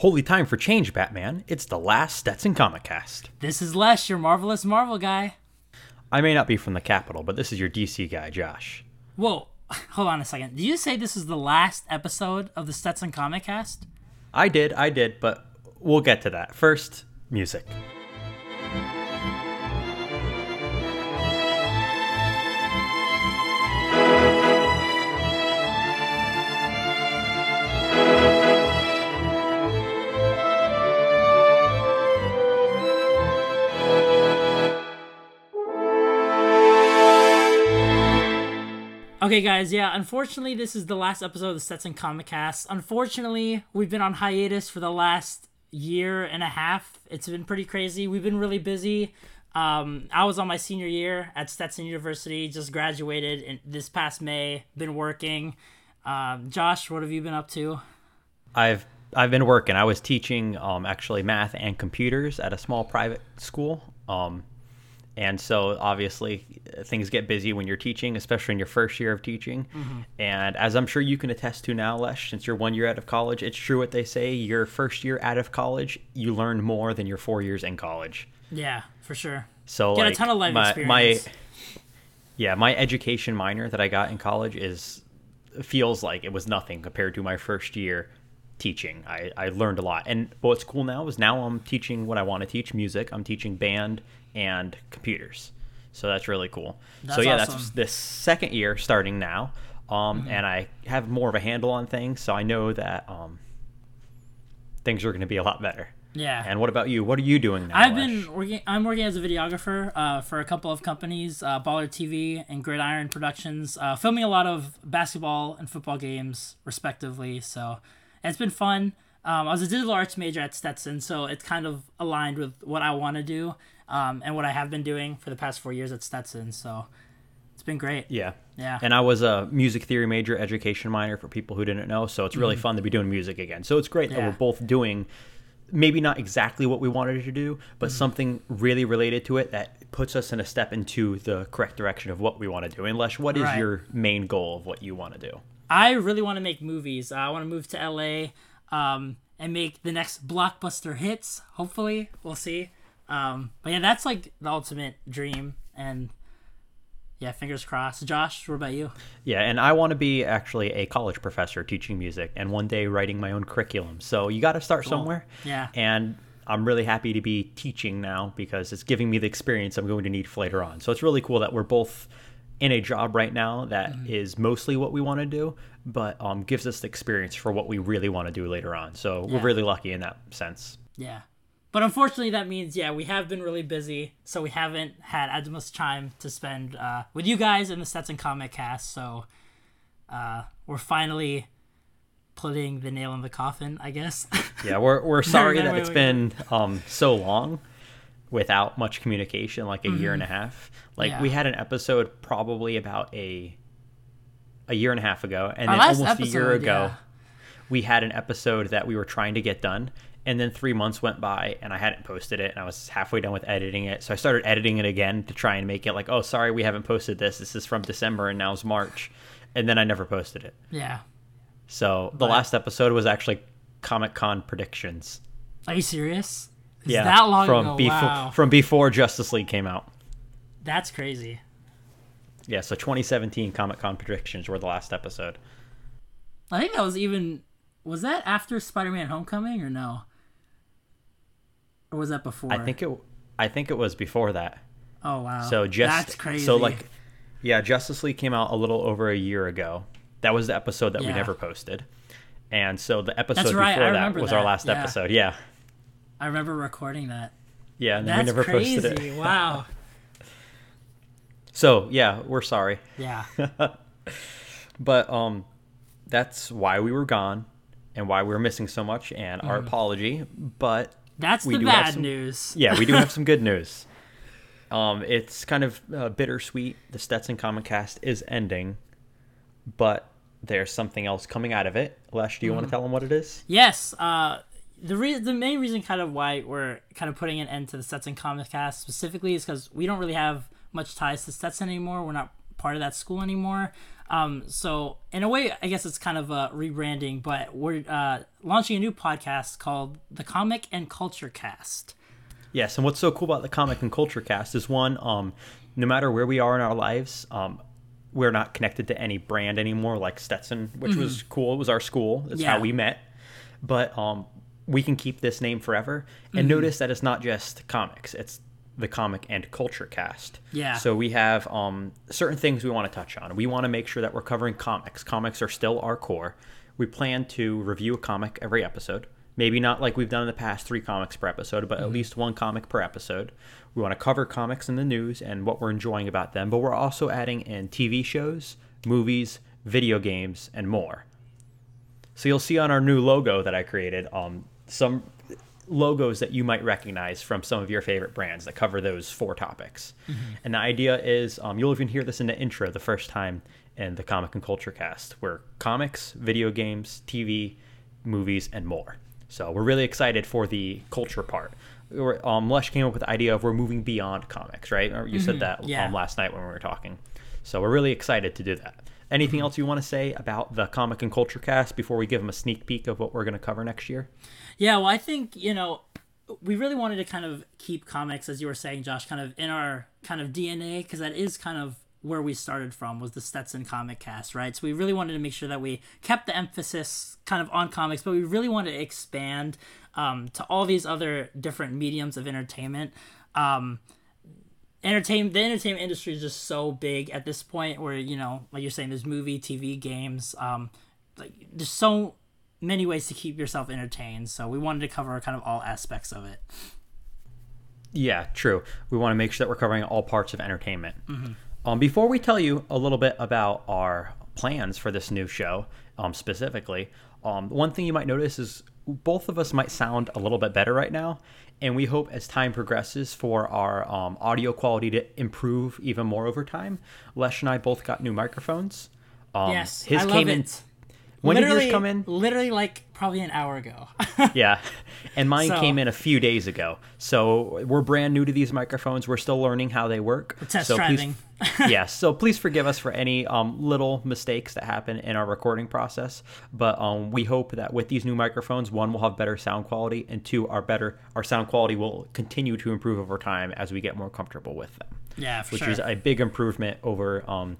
Holy time for change, Batman. It's the last Stetson Comic Cast. This is Les, your marvelous Marvel guy. I may not be from the capital, but this is your DC guy, Josh. Whoa, hold on a second. Did you say this is the last episode of the Stetson Comic Cast? I did, I did, but we'll get to that. First, music. Okay, guys, yeah, unfortunately, this is the last episode of the Stetson Comic Cast. Unfortunately, we've been on hiatus for the last year and a half. It's been pretty crazy. We've been really busy. Um, I was on my senior year at Stetson University, just graduated in this past May, been working. Um, Josh, what have you been up to? I've I've been working. I was teaching um, actually math and computers at a small private school. Um, and so obviously things get busy when you're teaching, especially in your first year of teaching. Mm-hmm. And as I'm sure you can attest to now, Lesh, since you're one year out of college, it's true what they say: your first year out of college, you learn more than your four years in college. Yeah, for sure. So Get like, a ton of life my, experience. My, yeah, my education minor that I got in college is feels like it was nothing compared to my first year teaching. I, I learned a lot. And what's cool now is now I'm teaching what I want to teach music. I'm teaching band and computers. So that's really cool. That's so yeah, awesome. that's this second year starting now. Um, Mm-hmm. and I have more of a handle on things, so I know that um, things are going to be a lot better. Yeah. And what about you? What are you doing now? I've been working. I'm working as a videographer uh, for a couple of companies, uh, Baller TV and Gridiron Productions, uh, filming a lot of basketball and football games, respectively. So it's been fun. Um, I was a digital arts major at Stetson, so it's kind of aligned with what I want to do um, and what I have been doing for the past four years at Stetson. So it's been great. Yeah. Yeah. And I was a music theory major, education minor for people who didn't know. So it's really fun to be doing music again. So it's great that Mm-hmm. We're both doing maybe not exactly what we wanted to do, but Mm-hmm. something really related to it that puts us in a step into the correct direction of what we want to do. And Lesh, what is Right. your main goal of what you want to do? I really want to make movies. I want to move to LA um, and make the next blockbuster hits. Hopefully, we'll see. Um, but yeah, that's like the ultimate dream. And yeah, fingers crossed. Josh, what about you? Yeah, and I want to be actually a college professor teaching music and one day writing my own curriculum. So you got to start somewhere. Yeah. And I'm really happy to be teaching now because it's giving me the experience I'm going to need for later on. So it's really cool that we're both in a job right now that is Mm-hmm. mostly what we want to do, but um, gives us the experience for what we really want to do later on. So Yeah. we're really lucky in that sense. Yeah. But unfortunately, that means, yeah, we have been really busy. So we haven't had as much time to spend uh, with you guys in the Stetson Comic Cast. So uh, we're finally putting the nail in the coffin, I guess. Yeah, we're we're sorry that it's been um so long without much communication, like a year and a half. Like Mm-hmm. Yeah. we had an episode probably about a a year and a half ago, and Our then almost a year ago, yeah. we had an episode that we were trying to get done. And then three months went by, and I hadn't posted it, and I was halfway done with editing it. So I started editing it again to try and make it like, oh, sorry, we haven't posted this. This is from December, and now it's March. And then I never posted it. yeah. So the last episode was actually Comic Con predictions. Are you serious? Is Yeah, that long from ago? before wow. from before Justice League came out. That's crazy. Yeah, so 2017 Comic Con predictions were the last episode. I think that was even. Was that after Spider Man Homecoming or no? Or was that before? I think it I think it was before that. Oh, wow. So just That's crazy. So like, yeah, Justice League came out a little over a year ago. That was the episode that we never posted, and so the episode right, I before that was our last yeah. episode. Yeah, I remember recording that. yeah, and then That's we never crazy. posted it. wow. So yeah, we're sorry, Yeah. but um, that's why we were gone, and why we were missing so much, and our apology. But That's We the bad some- news. yeah, we do have some good news. Um, it's kind of uh, bittersweet. The Stetson Comic Cast is ending, but there's something else coming out of it. Lesh, do you Mm. want to tell them what it is? Yes. Uh, the re- the main reason, kind of why we're kind of putting an end to the Stetson Comic Cast specifically, is because we don't really have much ties to Stetson anymore. We're not part of that school anymore. Um, so in a way, I guess it's kind of a rebranding, but we're uh, launching a new podcast called the Comic and Culture Cast. Yes, and what's so cool about the Comic and Culture Cast is one, um, no matter where we are in our lives, um, we're not connected to any brand anymore, like Stetson, which was cool. It was our school. It's Mm-hmm. Yeah. how we met. But um, we can keep this name forever. And Mm-hmm. notice that it's not just comics; it's the Comic and Culture Cast. Yeah. So we have um, certain things we want to touch on. We want to make sure that we're covering comics. Comics are still our core. We plan to review a comic every episode. Maybe not like we've done in the past, three comics per episode, but at least one comic per episode. We want to cover comics in the news and what we're enjoying about them, but we're also adding in TV shows, movies, video games, and more. So you'll see on our new logo that I created um, some logos that you might recognize from some of your favorite brands that cover those four topics. And the idea is um, you'll even hear this in the intro the first time in the Comic and Culture Cast, where comics, video games, TV, movies, and more. So we're really excited for the culture part. Um, Lesh came up with the idea of we're moving beyond comics, right? You said that Yeah. um, last night when we were talking. So we're really excited to do that. Anything else you want to say about the Comic and Culture Cast before we give them a sneak peek of what we're going to cover next year? Yeah, well, I think you know we really wanted to kind of keep comics, as you were saying, Josh, kind of in our kind of DNA because that is kind of where we started from was the Stetson comic cast, right? So we really wanted to make sure that we kept the emphasis kind of on comics, but we really wanted to expand um, to all these other different mediums of entertainment. Um, entertain the entertainment industry is just so big at this point where you know like you're saying there's movie tv games um like there's so many ways to keep yourself entertained so we wanted to cover kind of all aspects of it Yeah, true. We want to make sure that we're covering all parts of entertainment. Um, before we tell you a little bit about our plans for this new show, um, specifically, um, one thing you might notice is both of us might sound a little bit better right now, and we hope as time progresses for our um, audio quality to improve even more over time. Lesh and I both got new microphones. Um, yes his i love came it in. When did literally, yours come in? literally like probably an hour ago Yeah, and mine So- came in a few days ago. So we're brand new to these microphones. We're still learning how they work. test so driving. Please, yeah, so please forgive us for any um, little mistakes that happen in our recording process. But um, we hope that with these new microphones, one will have better sound quality, and two, our better our sound quality will continue to improve over time as we get more comfortable with them. yeah for Which sure is a big improvement over um,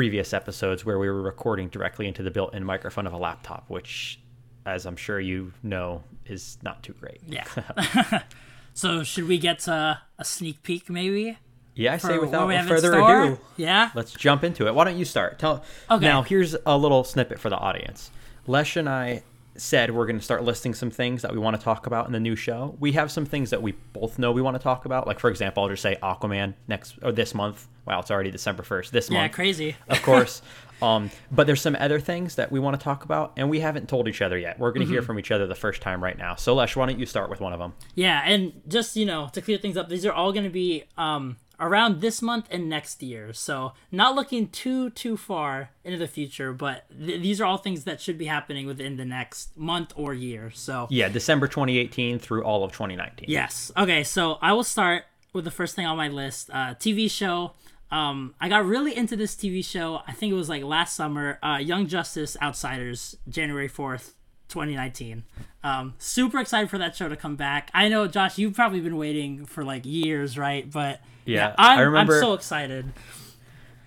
previous episodes where we were recording directly into the built-in microphone of a laptop, which, as I'm sure you know, is not too great. yeah so should we get to a sneak peek maybe Yeah, I say without what we have in further ado, yeah let's jump into it. Why don't you start? Tell. Okay. Now, here's a little snippet for the audience. Lesh and I said we're going to start listing some things that we want to talk about in the new show. We have some things that we both know we want to talk about. Like, for example, I'll just say Aquaman next or this month. Wow, it's already December first. This yeah month, yeah, crazy of course. Um, but there's some other things that we want to talk about, and we haven't told each other yet. We're going to Mm-hmm. hear from each other the first time right now. So, Lesh, why don't you start with one of them? Yeah, and just you know to clear things up, these are all going to be um, around this month and next year. So not looking too too far into the future, but th- these are all things that should be happening within the next month or year. So Yeah, December 2018 through all of 2019. yes, okay. So I will start with the first thing on my list: uh, TV show. Um, I got really into this TV show. I think it was like last summer. Uh, Young Justice Outsiders, January fourth, 2019. Um, super excited for that show to come back. I know, Josh, you've probably been waiting for like years, right? But Yeah, I'm, I remember- I'm so excited.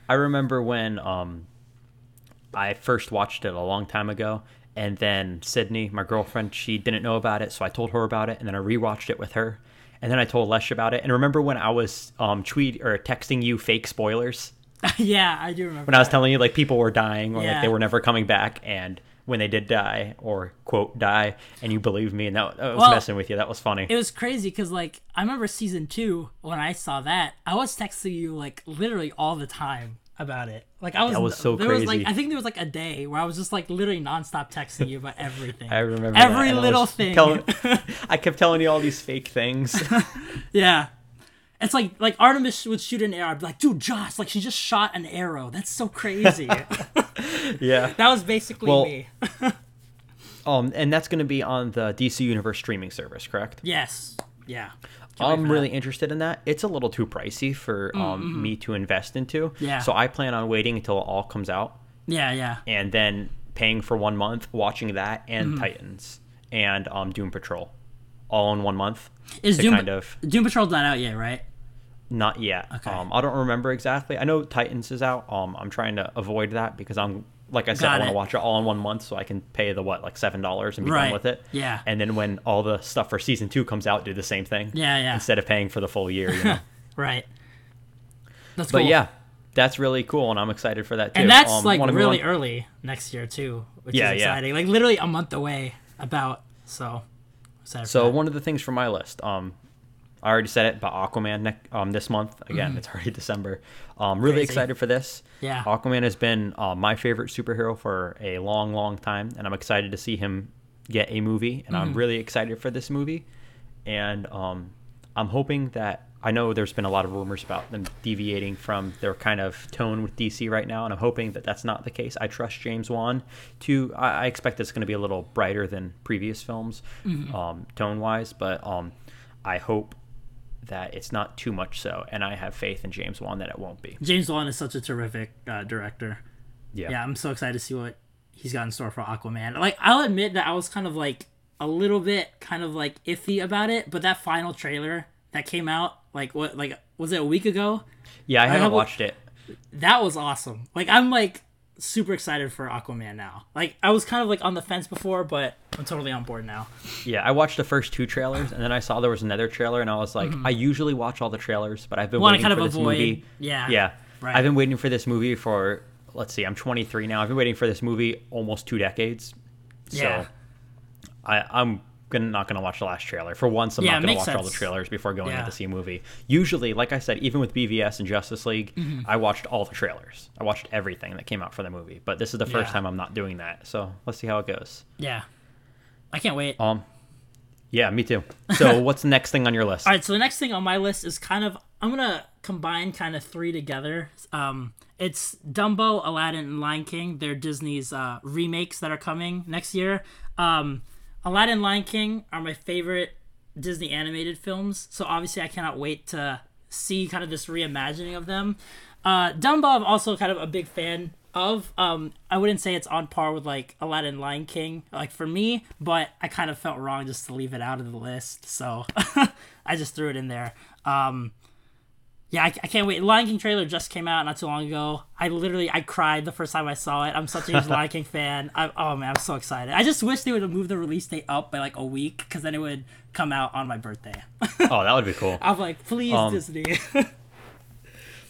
I remember when um, I first watched it a long time ago, and then Sydney, my girlfriend, she didn't know about it, so I told her about it, and then I rewatched it with her, and then I told Lesh about it. And remember when I was um, tweet or texting you fake spoilers yeah, I do remember. when I was telling you like people were dying or Yeah. like they were never coming back, and when they did die or quote die, and you believed me, and that, that was Well, messing with you. That was funny. it was crazy because like I remember season two when I saw that I was texting you like literally all the time about it. Like I was That was so there was like crazy. I think there was like a day where I was just like literally nonstop texting you about everything. I remember every that, and I little thing. telling- I kept telling you all these fake things. yeah. It's like like Artemis would shoot an arrow. I'd be like, dude, Josh, like she just shot an arrow. That's so crazy. yeah. that was basically Well, me. Um, and that's going to be on the DC Universe streaming service, correct? Yes. Yeah. Can't I'm really that. interested in that. It's a little too pricey for um, me to invest into. Mm-hmm. Yeah. So I plan on waiting until it all comes out Yeah, yeah. and then paying for one month, watching that and Mm-hmm. Titans and um, Doom Patrol, all in one month. Is Doom kind of Doom Patrol's not out yet, right? Not yet. Okay. Um, I don't remember exactly. I know Titans is out. Um, I'm trying to avoid that because I'm like I said, Got I want to watch it all in one month so I can pay the what like seven dollars and be Right. done with it. Yeah. And then when all the stuff for season two comes out, do the same thing. Yeah, yeah. Instead of paying for the full year. You know? Right. That's cool. But yeah, that's really cool, and I'm excited for that too. and that's Um, like really early next year too, which Yeah, is yeah. exciting. Like literally a month away. About so. So one of the things from my list, um, I already said it, but Aquaman um, this month again. It's already December. Um, really Mm-hmm. Crazy. excited for this. Yeah. Aquaman has been uh, my favorite superhero for a long, long time, and I'm excited to see him get a movie. And Mm-hmm. I'm really excited for this movie, and um, I'm hoping that. I know there's been a lot of rumors about them deviating from their kind of tone with DC right now, and I'm hoping that that's not the case. I trust James Wan to. I, I expect it's going to be a little brighter than previous films, Mm-hmm. um, tone wise, but um, I hope that it's not too much so, and I have faith in James Wan that it won't be. James Wan is such a terrific uh, director. Yeah. Yeah, I'm so excited to see what he's got in store for Aquaman. Like, I'll admit that I was kind of like a little bit kind of like iffy about it, but that final trailer that came out, like what, like was it a week ago? Yeah, I haven't have watched it. That was awesome. Like, I'm like super excited for Aquaman now. Like, I was kind of like on the fence before, but I'm totally on board now. Yeah, I watched the first two trailers, and then I saw there was another trailer, and I was like, I usually watch all the trailers, but I've been Want to waiting Mm-hmm. kind of for this avoid, movie. yeah, Yeah, right. I've been waiting for this movie for let's see, I'm 23 now. I've been waiting for this movie almost two decades. So Yeah. I, I'm gonna not gonna watch the last trailer. For once, I'm Yeah, not gonna makes watch all the trailers before going Yeah. to see a movie. Usually, like I said, even with BVS and Justice League, Mm-hmm. I watched all the trailers. I watched everything that came out for the movie. But this is the first Yeah. time I'm not doing that. So let's see how it goes. Yeah, I can't wait. Um, yeah, me too. So what's the next thing on your list? All right, so the next thing on my list is kind of I'm gonna combine kind of three together. Um, it's Dumbo, Aladdin, and Lion King. They're Disney's uh, remakes that are coming next year. Um, Aladdin, Lion King are my favorite Disney animated films, so obviously I cannot wait to see kind of this reimagining of them. Uh, Dumbo, I'm also kind of a big fan of. Um, I wouldn't say it's on par with like Aladdin, Lion King, like for me, but I kind of felt wrong just to leave it out of the list, so I just threw it in there. Um, yeah, I, I can't wait. Lion King trailer just came out not too long ago. I literally I cried the first time I saw it. I'm such a huge Lion King fan. I, oh man, I'm so excited. I just wish they would have moved the release date up by like a week because then it would come out on my birthday. oh, that would be cool. I'm like, please, Um, Disney.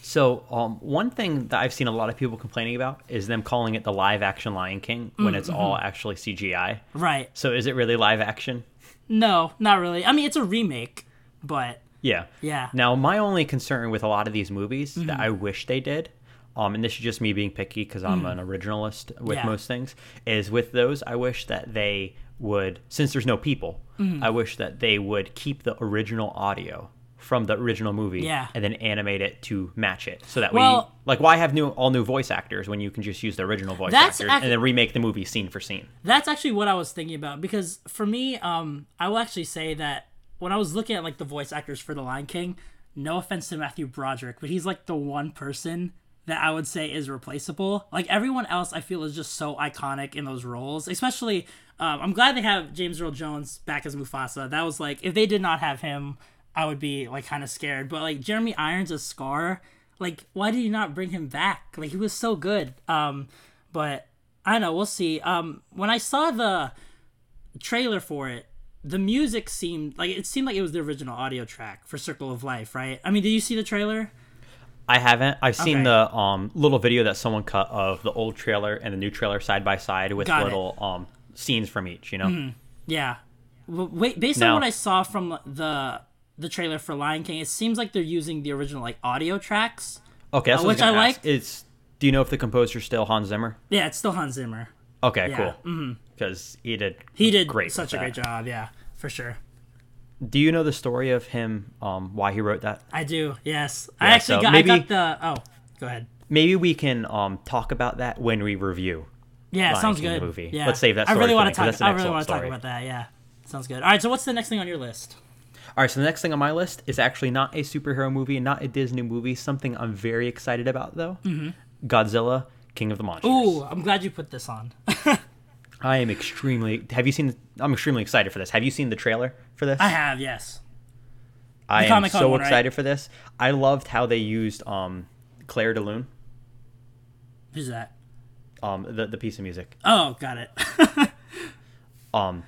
So, um, one thing that I've seen a lot of people complaining about is them calling it the live action Lion King when it's all actually CGI. right? So, is it really live action? No, not really. I mean, it's a remake, but Yeah. yeah, Now, my only concern with a lot of these movies Mm-hmm. that I wish they did, um, and this is just me being picky because I'm an originalist with Mm. Yeah. most things, is with those, I wish that they would, since there's no people, Mm-hmm. I wish that they would keep the original audio from the original movie Yeah. and then animate it to match it so that Well- we like why have new all new voice actors when you can just use the original voice actors act- and then remake the movie scene for scene That's actually what I was thinking about because for me, um, I will actually say that when I was looking at like the voice actors for The Lion King, no offense to Matthew Broderick, but he's like the one person that I would say is replaceable. Like everyone else, I feel is just so iconic in those roles. Especially, um, I'm glad they have James Earl Jones back as Mufasa. That was like if they did not have him, I would be like kind of scared. But like Jeremy Irons as Scar, like why did you not bring him back? Like he was so good. Um, but I don't know. We'll see. Um, when I saw the trailer for it, the music seemed like it seemed like it was the original audio track for Circle of Life, right? I mean, did you see the trailer? i haven't i've seen Okay. the um, little video that someone cut of the old trailer and the new trailer side by side with Got little um, scenes from each you know Yeah. Wait, based on what I saw from the the trailer for Lion King, it seems like they're using the original like audio tracks. okay Uh, which I, I like. it's do you know if the composer's still hans zimmer Yeah, it's still Hans Zimmer. okay Yeah, cool because he did He did great such a great job. Yeah, for sure. do you know the story of him um, why he wrote that I do. Yes, I actually so got. maybe- I got the. Oh, go ahead. maybe we can um, talk about that when we review Yeah, Lion sounds King, good. movie. Yeah, Let's save that I really want to talk. I really want to talk about that. Yeah, sounds good. All right, so what's the next thing on your list? All right, so the next thing on my list is actually not a superhero movie, not a Disney movie. Something I'm very excited about though. Mm-hmm. Godzilla, King of the Monsters. Ooh, I'm glad you put this on. I am extremely. Have you seen? I'm extremely excited for this. Have you seen the trailer for this? I have, yes. I am so one, right? excited for this. I loved how they used um, Clair de Lune, Who's that? um, the the piece of music. Oh, got it. um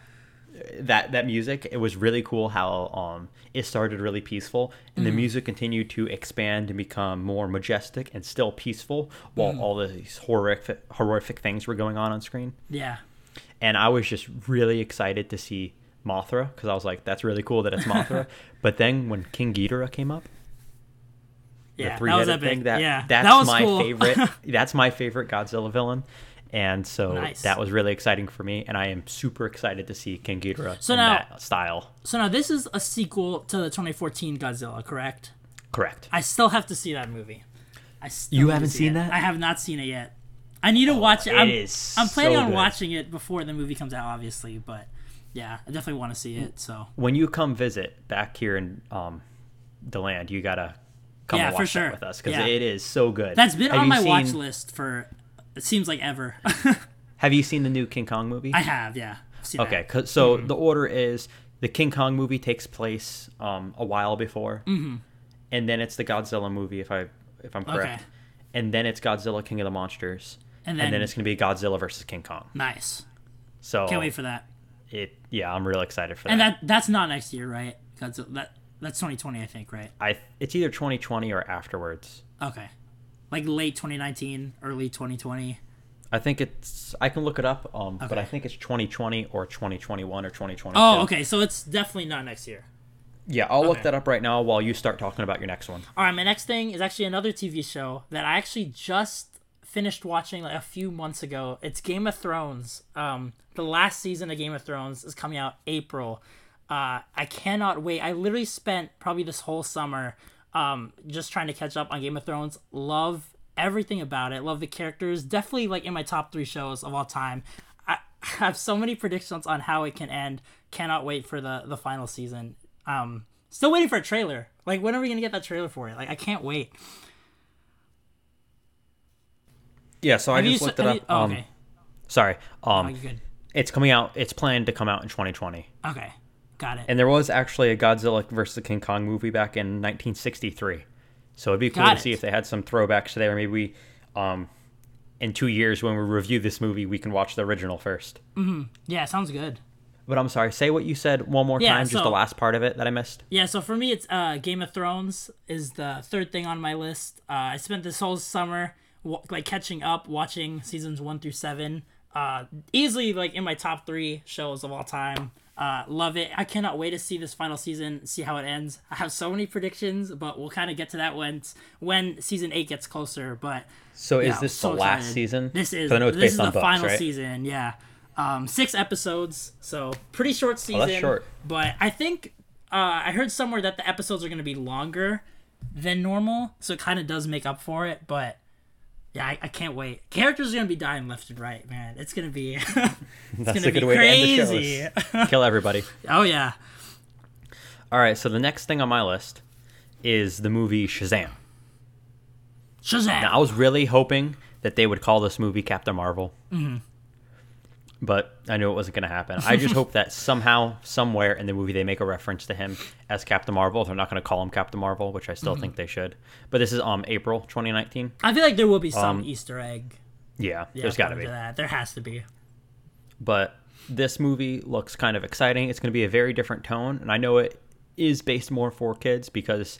that that music it was really cool how um it started really peaceful and the music continued to expand and become more majestic and still peaceful while all these horrific horrific things were going on on screen yeah. And i was just really excited to see mothra because i was like that's really cool that it's mothra but then when king ghidorah came up Yeah. the that was epic. thing that yeah. that's that was my cool. favorite that's my favorite godzilla villain and so Nice. that was really exciting for me and i am super excited to see king ghidorah So in now- that style so now this is a sequel to the 2014 Godzilla, correct? correct I still have to see that movie. I still You haven't see seen it. that? I have not seen it yet. I need to watch it. I'm, is I'm planning so on good. watching it before the movie comes out, obviously, but yeah, I definitely want to see it. So when you come visit back here in um the land you gotta come Yeah, watch sure. that with us because Yeah. it is so good that's been Have on my watch list for it seems like ever. have you seen the new king kong movie I have, yeah. Okay so Mm-hmm. the order is the king kong movie takes place um a while before Mm-hmm. and then it's the godzilla movie if i if i'm correct Okay. and then it's godzilla king of the monsters And and then, then- it's gonna be godzilla versus king kong Nice. so Can't wait for that. it yeah i'm real excited for And that, And that that's not next year, right? Godzilla, that that's 2020, I think, right? i it's either 2020 or afterwards Okay. Like late 2019, early 2020. I think it's. I can look it up, um, but I think it's 2020 or 2021 or 2022. Oh, okay. So it's definitely not next year. Yeah, I'll look that up right now while you start talking about your next one. All right, my next thing is actually another TV show that I actually just finished watching like a few months ago. It's Game of Thrones. Um, the last season of Game of Thrones is coming out April. Uh, I cannot wait. I literally spent probably this whole summer um, just trying to catch up on Game of Thrones. Love everything about it. Love the characters. Definitely like in my top three shows of all time. I have so many predictions on how it can end. Cannot wait for the the final season. Um, still waiting for a trailer. Like when are we gonna get that trailer for it? Like I can't wait. Yeah, so I Have just s- looked it up. you- oh, um, okay. Sorry, Oh, um, you good. it's coming out. It's planned to come out in 2020, Okay, got it. and there was actually a Godzilla versus King Kong movie back in 1963. So it'd be cool Got to it. see if they had some throwbacks to there. Maybe we, um, in two years when we review this movie, we can watch the original first. yeah, sounds good. But I'm sorry. Say what you said one more Yeah, time. just the last part of it that I missed. Yeah, so for me, it's uh, Game of Thrones is the third thing on my list. Uh, I spent this whole summer like catching up, watching seasons one through seven. Uh, easily like in my top three shows of all time. Uh, love it. I cannot wait to see this final season, see how it ends. I have so many predictions, but we'll kind of get to that when when season eight gets closer. But So is Yeah, this so the last excited. season? This is I know it's this based is on the books, final right? season. Yeah, um, six episodes, so pretty short season. Oh, that's short. But I think uh, I heard somewhere that the episodes are going to be longer than normal, so it kind of does make up for it. But yeah, I, I can't wait. Characters are going to be dying left and right, man. It's going to be it's That's gonna a good be way crazy. to end the show. Kill everybody. oh yeah, All right. So the next thing on my list is the movie Shazam. Shazam! Now I was really hoping that they would call this movie Captain Marvel. Mm-hmm. But I knew it wasn't going to happen. I just hope that somehow, somewhere in the movie, they make a reference to him as Captain Marvel. They're not going to call him Captain Marvel, which I still Mm-hmm. think they should. But this is um April 2019. I feel like there will be some Um, Easter egg. Yeah, Yeah, there's got to be. That. There has to be. but this movie looks kind of exciting. It's going to be a very different tone, and I know it is based more for kids because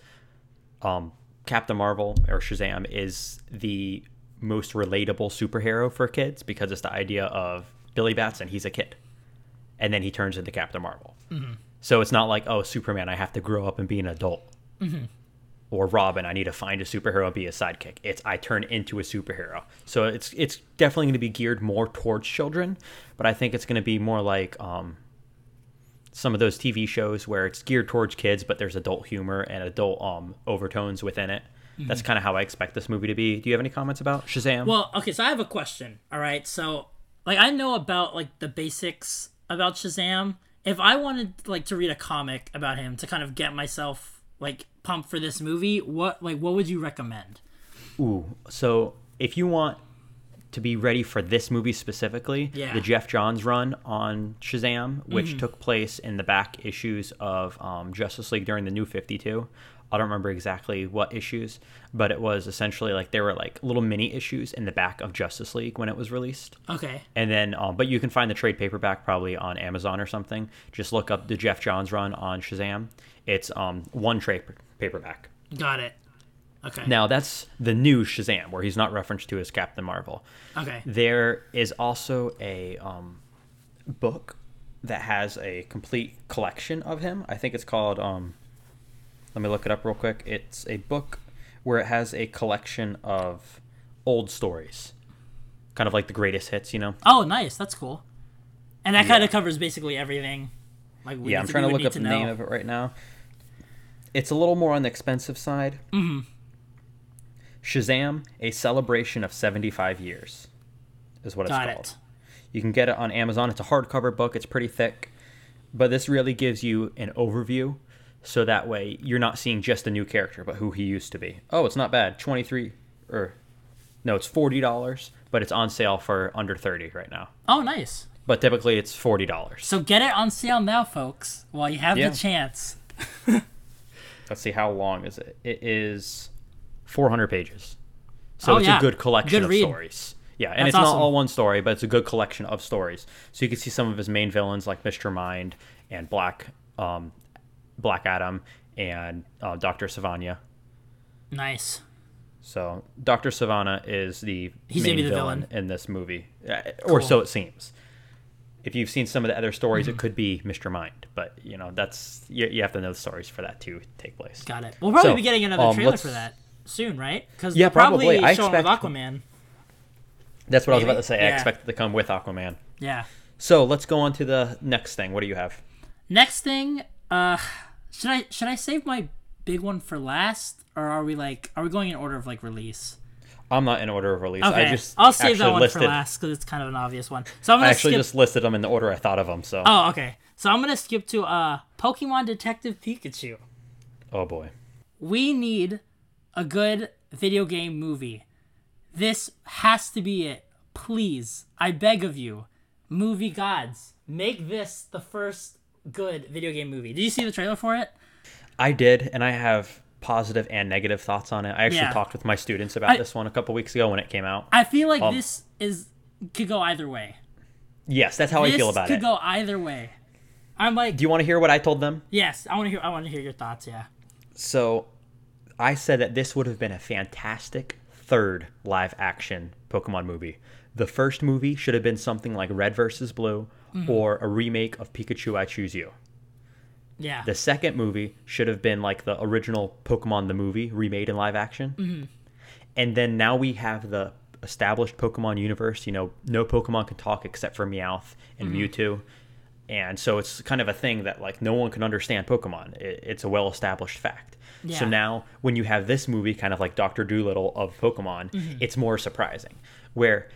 um, Captain Marvel or Shazam is the most relatable superhero for kids because it's the idea of Billy Batson. He's a kid, and then he turns into Captain Marvel. So it's not like oh Superman, I have to grow up and be an adult. Or Robin, I need to find a superhero and be a sidekick. It's I turn into a superhero. So it's it's definitely going to be geared more towards children, but I think it's going to be more like um, some of those TV shows where it's geared towards kids, but there's adult humor and adult um, overtones within it. That's kind of how I expect this movie to be. Do you have any comments about Shazam? Well, okay, so I have a question. All right, so like I know about like the basics about Shazam, if I wanted like to read a comic about him to kind of get myself like pumped for this movie, what like what would you recommend? Ooh, so if you want to be ready for this movie specifically, Yeah. the Geoff Johns run on Shazam, which took place in the back issues of um, Justice League during the New 52. I don't remember exactly what issues, but it was essentially like there were like little mini issues in the back of Justice League when it was released. Okay. And then, um, but you can find the trade paperback probably on Amazon or something. Just look up the Geoff Johns run on Shazam. It's um, one trade paperback. Got it. Okay. Now that's the new Shazam, where he's not referenced to as Captain Marvel. Okay. There is also a um, book that has a complete collection of him. I think it's called. Um, let me look it up real quick. It's a book where it has a collection of old stories, kind of like the greatest hits. You know. Oh, nice. That's cool. And that Yeah. kind of covers basically everything. Like yeah, I'm to- trying to look up to the name of it right now. It's a little more on the expensive side. Mm-hmm. Shazam: A Celebration of 75 Years is what it's Got called. it. You can get it on Amazon. It's a hardcover book. It's pretty thick, but this really gives you an overview, so that way you're not seeing just a new character, but who he used to be. Oh, it's not bad. 23 or no, it's forty dollars, but it's on sale for under 30 right now. Oh, nice. But typically it's forty dollars. So get it on sale now, folks, while you have Yeah. the chance. Let's see how long is it. It is 400 pages. So Oh, it's yeah. a good collection Good of read. stories. Yeah, and That's it's awesome. not all one story, but it's a good collection of stories. So you can see some of his main villains like Mr. Mind and Black um, Black Adam and uh, Dr. Sivana. Nice. So Dr. Sivana is the He's main the villain, villain. in this movie, Uh, Cool. or so it seems. If you've seen some of the other stories, Mm-hmm. it could be Mr. Mind, but you know that's you, you have to know the stories for that to take place. Got it. We'll probably So, be getting another um, trailer for that soon, right? Because Yeah, probably, probably. I expect- with Aquaman. That's what I was about to say. I expect it to come with Aquaman. Yeah. So let's go on to the next thing. What do you have? Next thing, uh, should I should I save my big one for last, or are we like are we going in order of like release? I'm not in order of release. Okay, I just I'll save that one listed, for last because it's kind of an obvious one. So I'm gonna actually skip. just listed them in the order I thought of them. So, Oh, okay. So I'm gonna skip to uh Pokemon Detective Pikachu. oh boy, We need a good video game movie. This has to be it. Please, I beg of you, movie gods, make this the first good video game movie. Did you see the trailer for it? I did, and I have positive and negative thoughts on it. I actually Yeah. talked with my students about I- this one a couple weeks ago when it came out. I feel like Um, this is could go either way. Yes, that's how I feel about could it. Could go either way. I'm like, Do you want to hear what I told them? yes, I want to hear. I want to hear your thoughts. Yeah. So, I said that this would have been a fantastic third live action Pokemon movie. The first movie should have been something like Red versus Blue Mm-hmm. or a remake of Pikachu I Choose You. Yeah. The second movie should have been like the original Pokemon the movie remade in live action. Mm-hmm. And then now we have the established Pokemon universe. You know, no Pokemon can talk except for Meowth and Mm-hmm. Mewtwo. And so it's kind of a thing that like no one can understand Pokemon. It, it's a well established fact. So now when you have this movie, kind of like Doctor Dolittle of Pokemon, Mm-hmm. it's more surprising. Where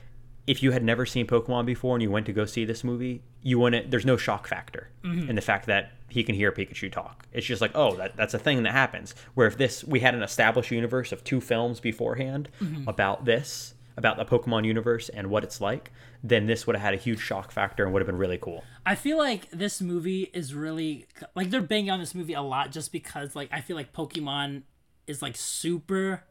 if you had never seen Pokemon before and you went to go see this movie, you wouldn't. There's no shock factor Mm-hmm. in the fact that he can hear Pikachu talk. It's just like, oh, that, that's a thing that happens. Where if this we had an established universe of two films beforehand Mm-hmm. about this, about the Pokemon universe and what it's like, then this would have had a huge shock factor and would have been really cool. I feel like this movie is really like they're banging on this movie a lot just because like I feel like Pokemon is like super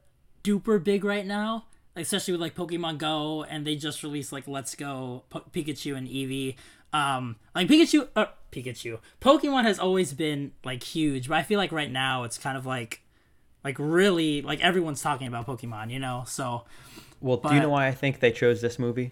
duper big right now, like, especially with like Pokemon Go and they just released like Let's Go po- Pikachu and Eevee. Um, like Pikachu, uh, Pikachu, Pokemon has always been like huge, but I feel like right now it's kind of like like really like everyone's talking about Pokemon, you know? So Well, do you know why I think they chose this movie?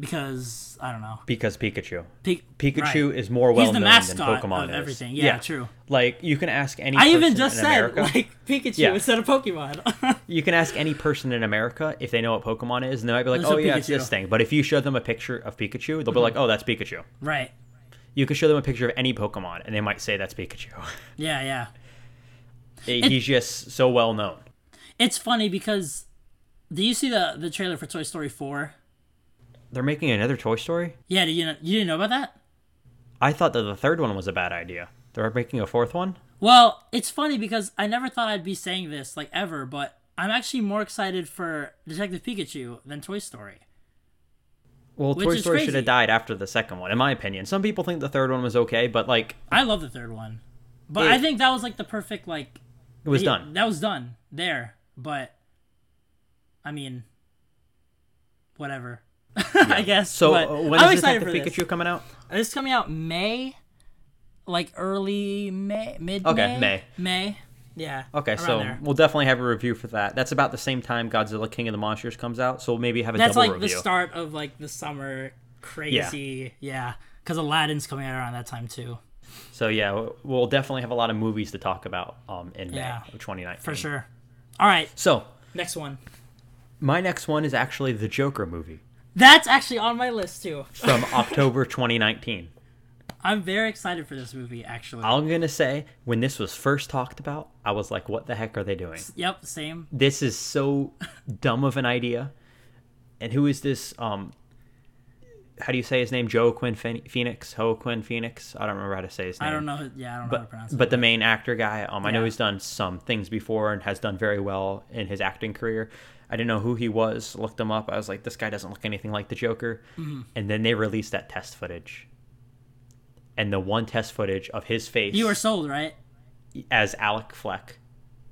Because I don't know, Because Pikachu. Pi- Pikachu right. is more well known than Pokemon everything. Yeah, true. Like you can ask any. I even just said America, like Pikachu Yeah. instead of Pokemon. you can ask any person in America if they know what Pokemon is, and they might be like, It's "Oh yeah, Pikachu. Mm-hmm. this thing." But if you show them a picture of Pikachu, they'll be like, "Oh, that's Pikachu." right. You could show them a picture of any Pokemon, and they might say that's Pikachu. Yeah, yeah. He's just so well known. It's funny because do you see the the trailer for Toy Story 4? They're making another Toy Story. Yeah, you know, you didn't know about that? I thought that the third one was a bad idea. They're making a fourth one. Well, it's funny because I never thought I'd be saying this like ever, but I'm actually more excited for Detective Pikachu than Toy Story. Well, Which Toy Story should have died after the second one, in my opinion. Some people think the third one was okay, but like I love the third one, but It- I think that was like the perfect like it was done. That was done there, but I mean, whatever. I guess. So uh, when I'm is excited Detective for Pikachu coming out? this. This is coming out May, like early May, mid May Okay, May. May. Yeah. Okay, so there. we'll definitely have a review for that. That's about the same time Godzilla King of the Monsters comes out, so we'll maybe have a that's double like the start of like the summer crazy. Yeah. Because Aladdin's coming out around that time too, So yeah, we'll definitely have a lot of movies to talk about um, in May Yeah, of 2019. for sure. All right, So next one. my next one is actually the Joker movie That's actually on my list too. from October 2019. I'm very excited for this movie. Actually. I'm gonna say when this was first talked about, I was like, "What the heck are they doing? Yep. Same. This is so dumb of an idea." And who is this? Um, how do you say his name? Joe Quinn Phoenix? Joaquin Phoenix? I don't remember how to say his name. I don't know. Yeah, I don't know how to pronounce it. but the main actor guy, um, I know he's done some things before and has done very well in his acting career. I didn't know who he was. Looked him up. I was like, this guy doesn't look anything like the Joker. Mm-hmm. And then they released that test footage, and the one test footage of his face You were sold, right? as Alec Fleck,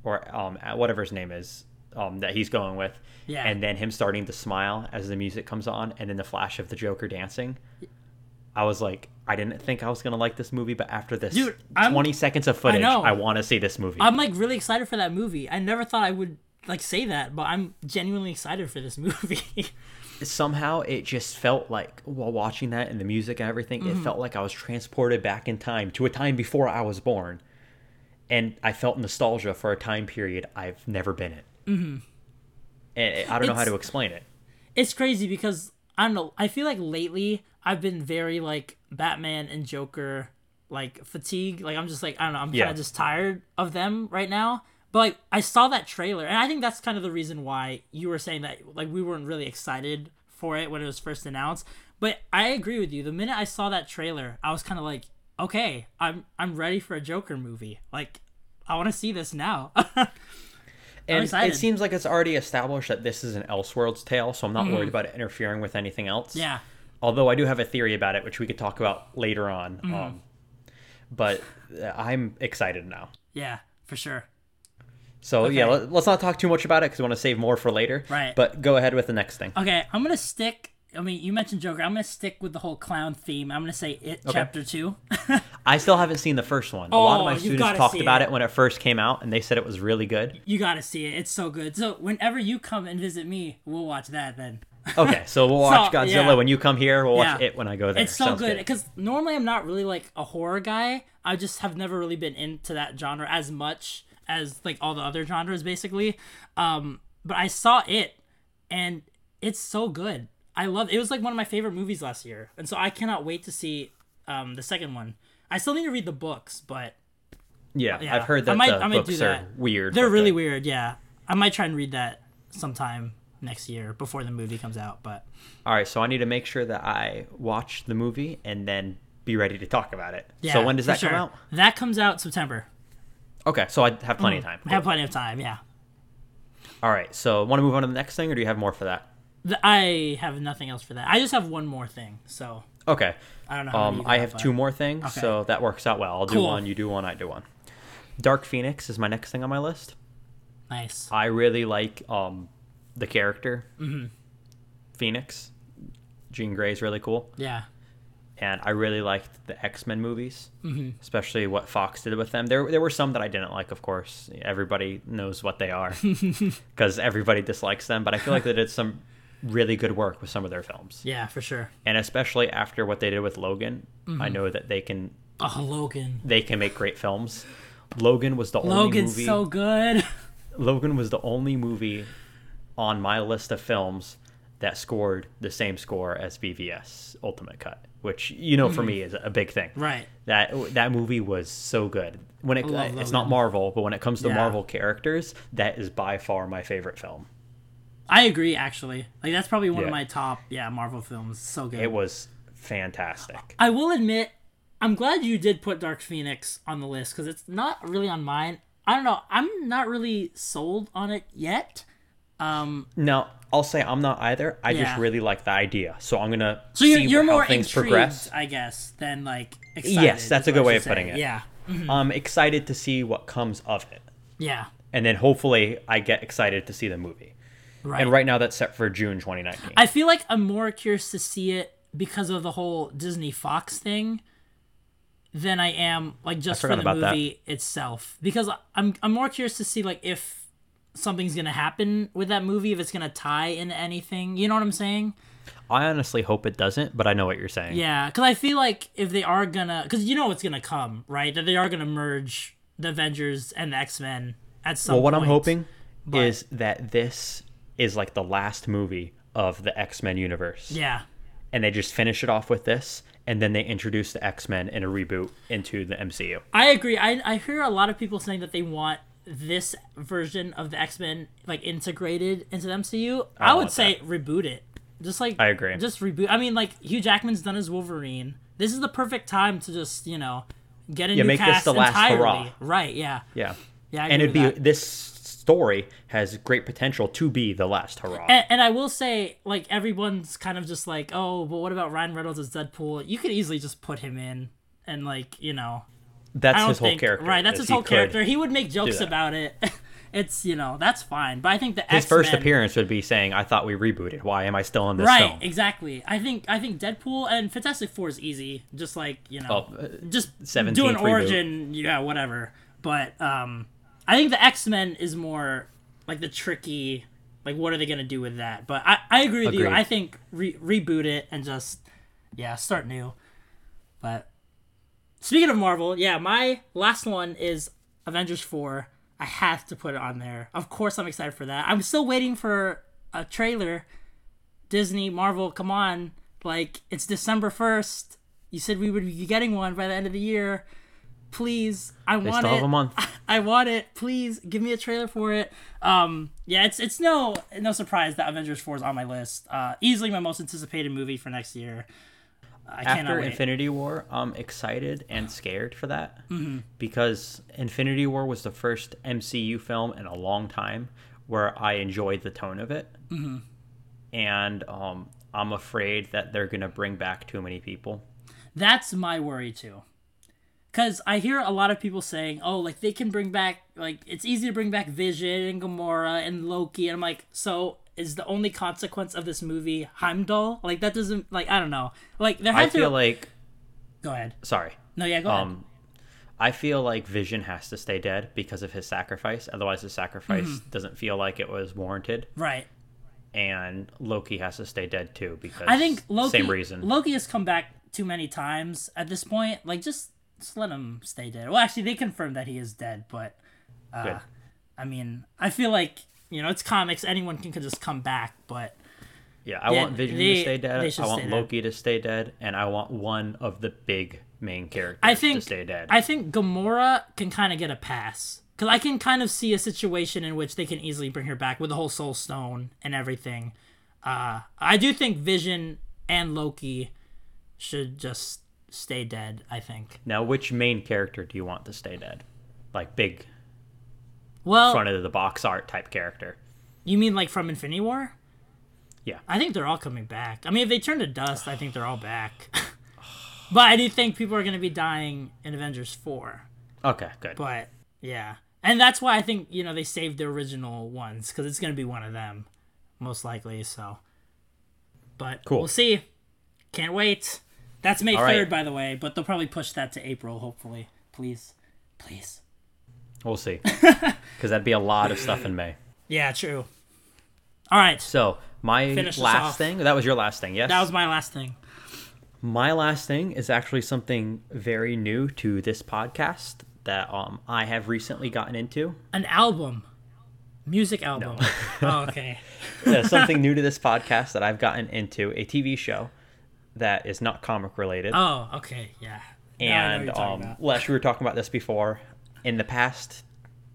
or um, whatever his name is, um, that he's going with. Yeah. And then him starting to smile as the music comes on, and then the flash of the Joker dancing. I was like, I didn't think I was gonna like this movie, but after this Dude, 20 seconds of footage, know. I, want to see this movie. I'm like really excited for that movie. I never thought I would like say that, but I'm genuinely excited for this movie. Somehow, it just felt like while watching that and the music and everything, Mm-hmm. it felt like I was transported back in time to a time before I was born, and I felt nostalgia for a time period I've never been in. Mm-hmm. And I don't know how to explain it. it's crazy because I don't know. I feel like lately I've been very like Batman and Joker like fatigue. Like I'm just like I don't know. I'm kind of just tired of them right now. But like I saw that trailer, and I think that's kind of the reason why you were saying that like we weren't really excited for it when it was first announced. But I agree with you. The minute I saw that trailer, I was kind of like, okay, I'm I'm ready for a Joker movie. Like I want to see this now. And it seems like it's already established that this is an Elseworlds tale, so I'm not worried about it interfering with anything else. Mm-hmm. yeah. Although I do have a theory about it, which we could talk about later on. Mm-hmm. Um, but I'm excited now. Yeah, for sure. So yeah, Okay. let, let's not talk too much about it because we want to save more for later. Right. But go ahead with the next thing. Okay, I'm gonna stick. I mean, you mentioned Joker. I'm gonna stick with the whole clown theme. I'm gonna say it chapter two. I still haven't seen the first one. Oh, a lot Oh, of my oh, students talked about it. it. when it first came out, and they said it was really good. you gotta see it. It's so good. So whenever you come and visit me, we'll watch that then. Okay, so we'll watch So, Godzilla yeah. when you come here. We'll watch Yeah. it when I go there. It's so Sounds good because normally I'm not really like a horror guy. I just have never really been into that genre as much as like all the other genres, basically. Um, but I saw it, and it's so good. I love it. Was like one of my favorite movies last year, and so I cannot wait to see um, the second one. I still need to read the books, but Yeah, Yeah, I've heard I that might- the I might books are weird. they're really weird. Yeah, I might try and read that sometime next year before the movie comes out. But All right, so I need to make sure that I watch the movie and then be ready to talk about it. yeah, so when does that sure. come out? That comes out September. Okay, so I have plenty of time. I have plenty of time. Yeah. All right, so want to move on to the next thing, or do you have more for that? Th- I have nothing else for that. I just have one more thing. So Okay. I don't know. Um, I have two more things, Okay. so that works out well. I'll do Cool. one, you do one, I do one. Dark Phoenix is my next thing on my list. Nice. I really like um, the character Mm-hmm. Phoenix. Jean Grey's really cool, Yeah. And I really liked the X Men movies, Mm-hmm. especially what Fox did with them. There, there were some that I didn't like, of course. Everybody knows what they are because everybody dislikes them, but I feel like they did some really good work with some of their films, Yeah, for sure. and especially after what they did with Logan, Mm-hmm. I know that they can Oh, Logan. they can make great films. Logan was the only Logan's movie. so good. Logan was the only movie on my list of films that scored the same score as BVS Ultimate Cut, which you know for me is a big thing. Mm. Right. That that movie was so good. When it it's not. Marvel, but when it comes to Yeah. Marvel characters, that is by far my favorite film. I agree. Actually, like that's probably one of my top. Yeah, Marvel films. So good. It was fantastic. I will admit, I'm glad you did put Dark Phoenix on the list because it's not really on mine. I don't know. I'm not really sold on it yet. Um, No, I'll say I'm not either. I Yeah. just really like the idea, so I'm gonna so you're, see you're how more things progress. I guess, than like excited. Yes, that's a good way of putting it. Yeah, I'm excited to see what comes of it, yeah, and then hopefully I get excited to see the movie. right. And right now that's set for June 2019. I feel like I'm more curious to see it because of the whole Disney Fox thing than I am like just for the about that. movie itself. Because I'm I'm more curious to see like if something's gonna happen with that movie, if it's gonna tie into anything. You know what I'm saying? I honestly hope it doesn't, but I know what you're saying. Yeah, because I feel like if they are gonna, because you know what's gonna come, right? That they are gonna merge the Avengers and the X Men at some. Point. Well, what I'm hoping but- is that this is like the last movie of the X-Men universe. Yeah, And they just finish it off with this and then they introduce the X-Men in a reboot into the MCU. I agree. I I hear a lot of people saying that they want this version of the X Men like integrated into the MCU. I, don't would say reboot it. Just like I agree. Just reboot. I mean, like Hugh Jackman's done as Wolverine. This is the perfect time to just you know get a Yeah, new make this cast the last entirely. hurrah. Right? Yeah. Yeah. Yeah. And it'd be that. this story has great potential to be the last hurrah. And, and I will say, like everyone's kind of just like, oh, but what about Ryan Reynolds as Deadpool? You could easily just put him in, and like you know, that's his whole think character. right. That's his whole character. He would make jokes about it. it's you know that's fine. But I think the His X-Men, first appearance would be saying, "I thought we rebooted. Why am I still in this Right, film?" exactly. I think I think Deadpool and Fantastic Four is easy. Just like you know, Oh, uh, just 17th do an reboot. origin, yeah, whatever. But um, I think the X Men is more like the tricky. Like, what are they gonna do with that? But I, I agree with you. I think re- reboot it and just yeah, start new. But speaking of Marvel, yeah, my last one is Avengers four. I have to put it on there. Of course, I'm excited for that. I'm still waiting for a trailer. Disney, Marvel, come on! Like it's December first. You said we would be getting one by the end of the year. Please, I They want still it. have a month. I want it. Please give me a trailer for it. Um, yeah, it's it's no no surprise that Avengers Four is on my list. Uh, easily my most anticipated movie for next year. I After. Infinity War, I'm excited and scared for that Mm-hmm. because Infinity War was the first MCU film in a long time where I enjoyed the tone of it, Mm-hmm. and um, I'm afraid that they're gonna bring back too many people. That's my worry too. Cause I hear a lot of people saying, "Oh, like they can bring back like it's easy to bring back Vision and Gamora and Loki," and I'm like, so is the only consequence of this movie Heimdall? Like that doesn't like I don't know. Like there I has to. feel like Go ahead. sorry. No, yeah, go ahead. Um, I feel like Vision has to stay dead because of his sacrifice. Otherwise, his sacrifice Mm-hmm. doesn't feel like it was warranted. Right. And Loki has to stay dead too because I think Loki. same reason. Loki has come back too many times at this point. Like just just let him stay dead. Well, actually, they confirmed that he is dead, but Good. I mean, I feel like you know it's comics. Anyone can, can just come back, but Yeah, I Yeah, want Vision they- to stay dead. I want dead. Loki to stay dead, and I want one of the big main characters I think to stay dead. I think Gamora can kind of get a pass because I can kind of see a situation in which they can easily bring her back with the whole Soul Stone and everything. Uh, I do think Vision and Loki should just stay dead. I think. now, which main character do you want to stay dead? Like big Well, front of the box art type character. you mean like from Infinity War? Yeah. I think they're all coming back. I mean, if they turn to dust, I think they're all back. but I do think people are going to be dying in Avengers 4. Okay, good. But yeah. And that's why I think, you know, they saved the original ones because it's going to be one of them, most likely. So, but Cool. we'll see. Can't wait. That's May All 3rd, right. by the way, but they'll probably push that to April, hopefully. Please. Please. We'll see. Because that'd be a lot of stuff in May. Yeah, true. All right. So my Finish last thing. That was your last thing, yes. That was my last thing. My last thing is actually something very new to this podcast that um I have recently gotten into. An album. Music album. oh, okay. Yeah, something new to this podcast that I've gotten into a TV show that is not comic related. Oh, okay. Yeah. Now I know what and um. Lesh, we were talking about this before. In the past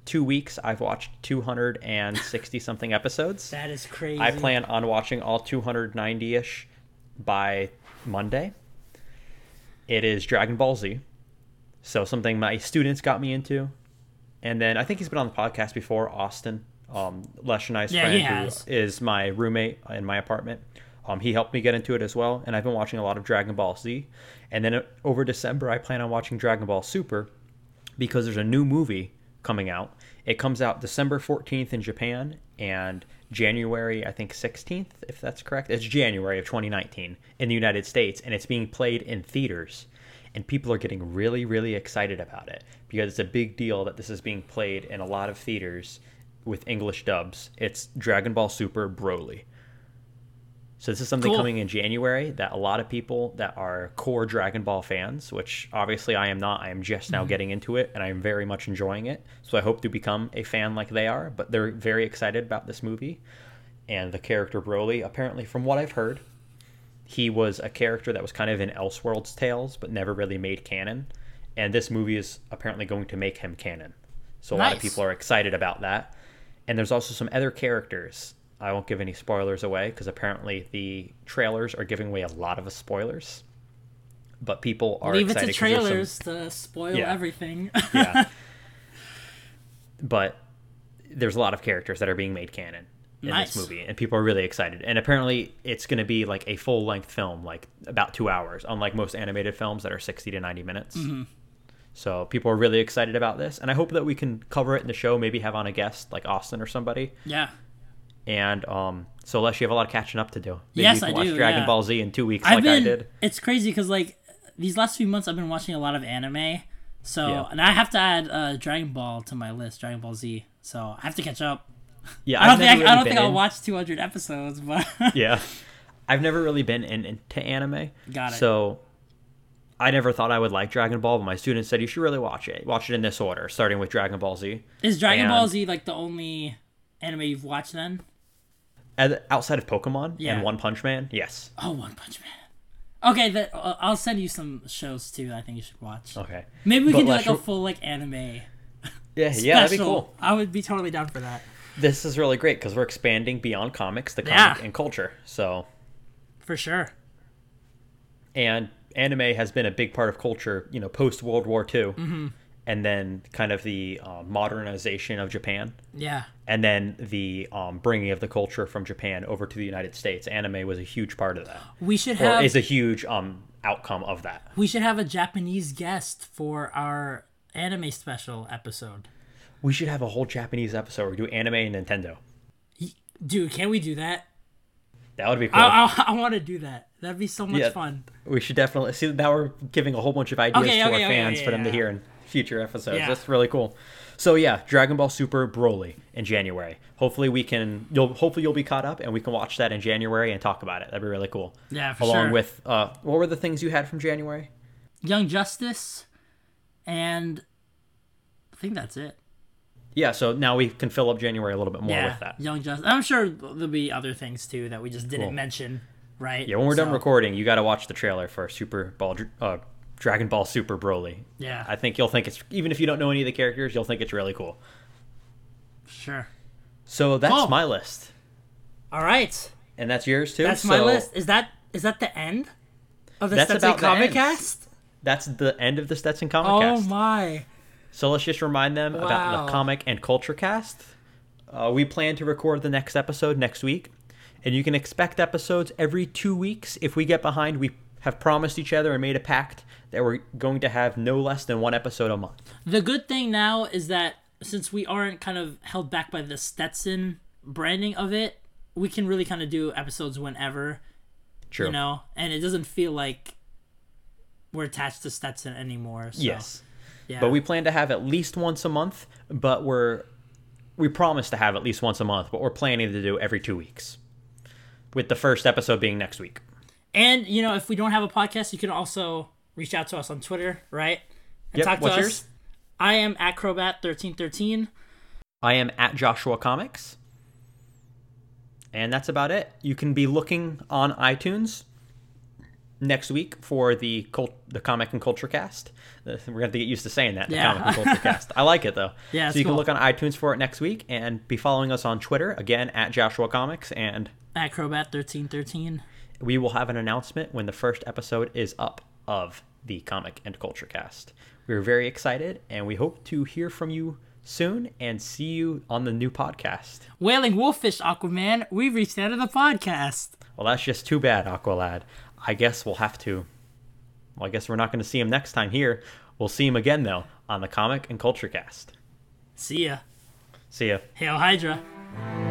two weeks, I've watched 260 something episodes. that is crazy. I plan on watching all 290 ish by Monday. It is Dragon Ball Z. So something my students got me into. And then I think he's been on the podcast before, Austin. Um, Lesh nice Yeah, friend who is my roommate in my apartment. Um, he helped me get into it as well, and I've been watching a lot of Dragon Ball Z. And then uh, over December, I plan on watching Dragon Ball Super because there's a new movie coming out. It comes out December 14th in Japan and January, I think 16th, if that's correct. It's January of 2019 in the United States, and it's being played in theaters. And people are getting really, really excited about it because it's a big deal that this is being played in a lot of theaters with English dubs. It's Dragon Ball Super Broly. So this is something Cool. coming in January that a lot of people that are core Dragon Ball fans, which obviously I am not, I am just now mm-hmm. getting into it and I am very much enjoying it. So I hope to become a fan like they are, but they're very excited about this movie. And the character Broly, apparently from what I've heard, he was a character that was kind of in Elseworlds tales but never really made canon. And this movie is apparently going to make him canon. So a lot of people are excited about that. And there's also some other characters. I won't give any spoilers away because apparently the trailers are giving away a lot of spoilers. But people are Leave it to there's some- trailers to spoil Yeah. everything. yeah. but there's a lot of characters that are being made canon in Nice. this movie, and people are really excited. And apparently, it's going to be like a full length film, like about two hours, unlike most animated films that are 60 to 90 minutes. Mm-hmm. So people are really excited about this, and I hope that we can cover it in the show. Maybe have on a guest like Austin or somebody. yeah. And um, so, unless you have a lot of catching up to do, maybe Yes, you can I watch do, Dragon yeah. Ball Z in two weeks, I've like been. I did. It's crazy because like these last few months, I've been watching a lot of anime. So Yeah. and I have to add uh, Dragon Ball to my list, Dragon Ball Z. So I have to catch up. Yeah, I don't I've think I, really don't been think I'll watch 200 episodes, but yeah i've never really been in, into anime Got it. so i never thought i would like dragon ball but my students said you should really watch it watch it in this order starting with dragon ball z is Dragon And- Ball Z like the only anime you've watched then? And outside of pokemon Yeah. and one punch man yes Oh, One Punch Man. Okay, that, uh, I'll send you some shows too. I think you should watch. okay Maybe we But can do like a full like anime. yeah yeah that'd be cool I would be totally down for that. this is really great because we're expanding beyond comics the Yeah. comic and culture so For sure. and anime has been a big part of culture you know post world war ii Mm-hmm. And then kind of the uh, modernization of japan Yeah. and then the um, bringing of the culture from Japan over to the United States. Anime was a huge part of that, We should or have is a huge um, outcome of that. we should have a Japanese guest for our anime special episode. We should have a whole Japanese episode where we do anime and Nintendo. Dude, can we do that? That would be cool. I, I, I want to do that. That'd be so much Yeah. fun. we should definitely see. Now we're giving a whole bunch of ideas Okay, to okay, our okay, fans for them to hear in future episodes. Yeah. That's really cool. So yeah, Dragon Ball Super Broly in January. Hopefully we can. You'll hopefully you'll be caught up and we can watch that in January and talk about it. That'd be really cool. Yeah, for Along sure. with uh, what were the things you had from January? Young Justice, and I think that's it. Yeah, so now we can fill up January a little bit more yeah, with that. Young Justice. I'm sure there'll be other things too that we just didn't Cool. mention, right? Yeah, when we're done recording, you got to watch the trailer for Super Ball, uh, Dragon Ball Super Broly. Yeah, I think you'll think it's even if you don't know any of the characters, you'll think it's really cool. sure. So that's Cool. my list, All right, and that's yours too. that's my list. Is that is that the end of the That's Stetson about Comic. Cast? That's the end of the Stetson Comic Oh Cast. my! So let's just remind them about the Comic and Culture Cast. Uh, we plan to record the next episode next week, and you can expect episodes every two weeks. If we get behind, we have promised each other and made a pact that we're going to have no less than one episode a month. The good thing now is that since we aren't kind of held back by the Stetson branding of it, we can really kind of do episodes whenever, True. you know, and it doesn't feel like we're attached to Stetson anymore. So, Yes. yeah. But we plan to have at least once a month, but we're we promise to have at least once a month, but we're planning to do every two weeks. With the first episode being next week. And you know, if we don't have a podcast, you can also reach out to us on Twitter, right? And Yep, talk to what's us. yours? I am at Crobat1313. I am at Joshua Comics. And that's about it. You can be looking on iTunes next week for the cult, the comic and culture cast. Uh, We're going to have to get used to saying that. The Yeah. comic and culture cast. I like it though. Yeah, So you can look on iTunes for it next week and be following us on Twitter again at Joshua Comics and At Crobat1313. We will have an announcement when the first episode is up of the Comic and Culture Cast. We're very excited, and we hope to hear from you soon and see you on the new podcast. Wailing Wolfish Aquaman, we've reached the end of the podcast. Well, that's just too bad, Aqualad. I guess we'll have to. Well, I guess we're not going to see him next time here. We'll see him again, though, on the Comic and Culture Cast. See ya. See ya. Hail Hydra.